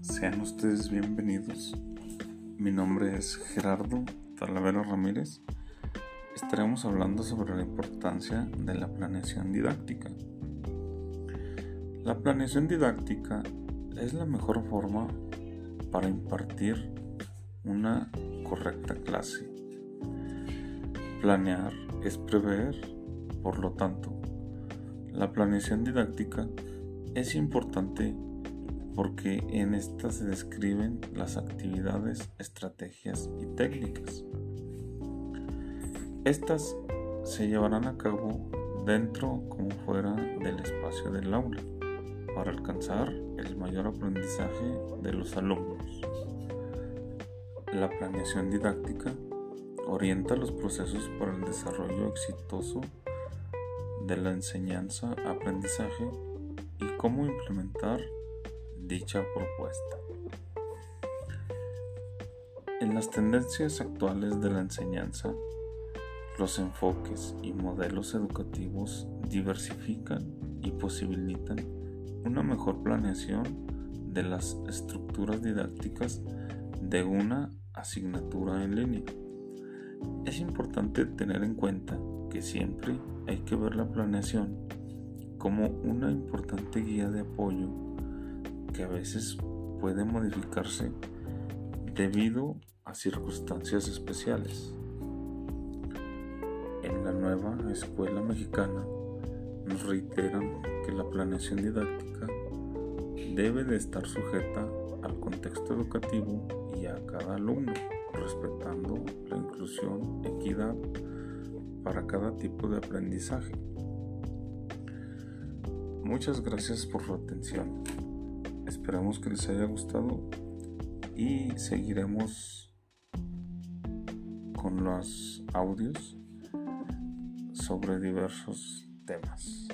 Sean ustedes bienvenidos. Mi nombre es Gerardo Talavera Ramírez. Estaremos hablando sobre la importancia de la planeación didáctica. La planeación didáctica es la mejor forma para impartir una correcta clase. Planear es prever, por lo tanto, la planeación didáctica es importante porque en esta se describen las actividades, estrategias y técnicas. Estas se llevarán a cabo dentro como fuera del espacio del aula para alcanzar el mayor aprendizaje de los alumnos. La planeación didáctica orienta los procesos para el desarrollo exitoso de la enseñanza-aprendizaje y cómo implementar dicha propuesta. En las tendencias actuales de la enseñanza, los enfoques y modelos educativos diversifican y posibilitan una mejor planeación de las estructuras didácticas de una asignatura en línea. Es importante tener en cuenta que siempre hay que ver la planeación como una importante guía de apoyo que a veces puede modificarse debido a circunstancias especiales. En la nueva escuela mexicana nos reiteran que la planeación didáctica debe de estar sujeta al contexto educativo y a cada alumno, respetando la inclusión, equidad para cada tipo de aprendizaje. Muchas gracias por su atención. Esperamos que les haya gustado y seguiremos con los audios sobre diversos temas.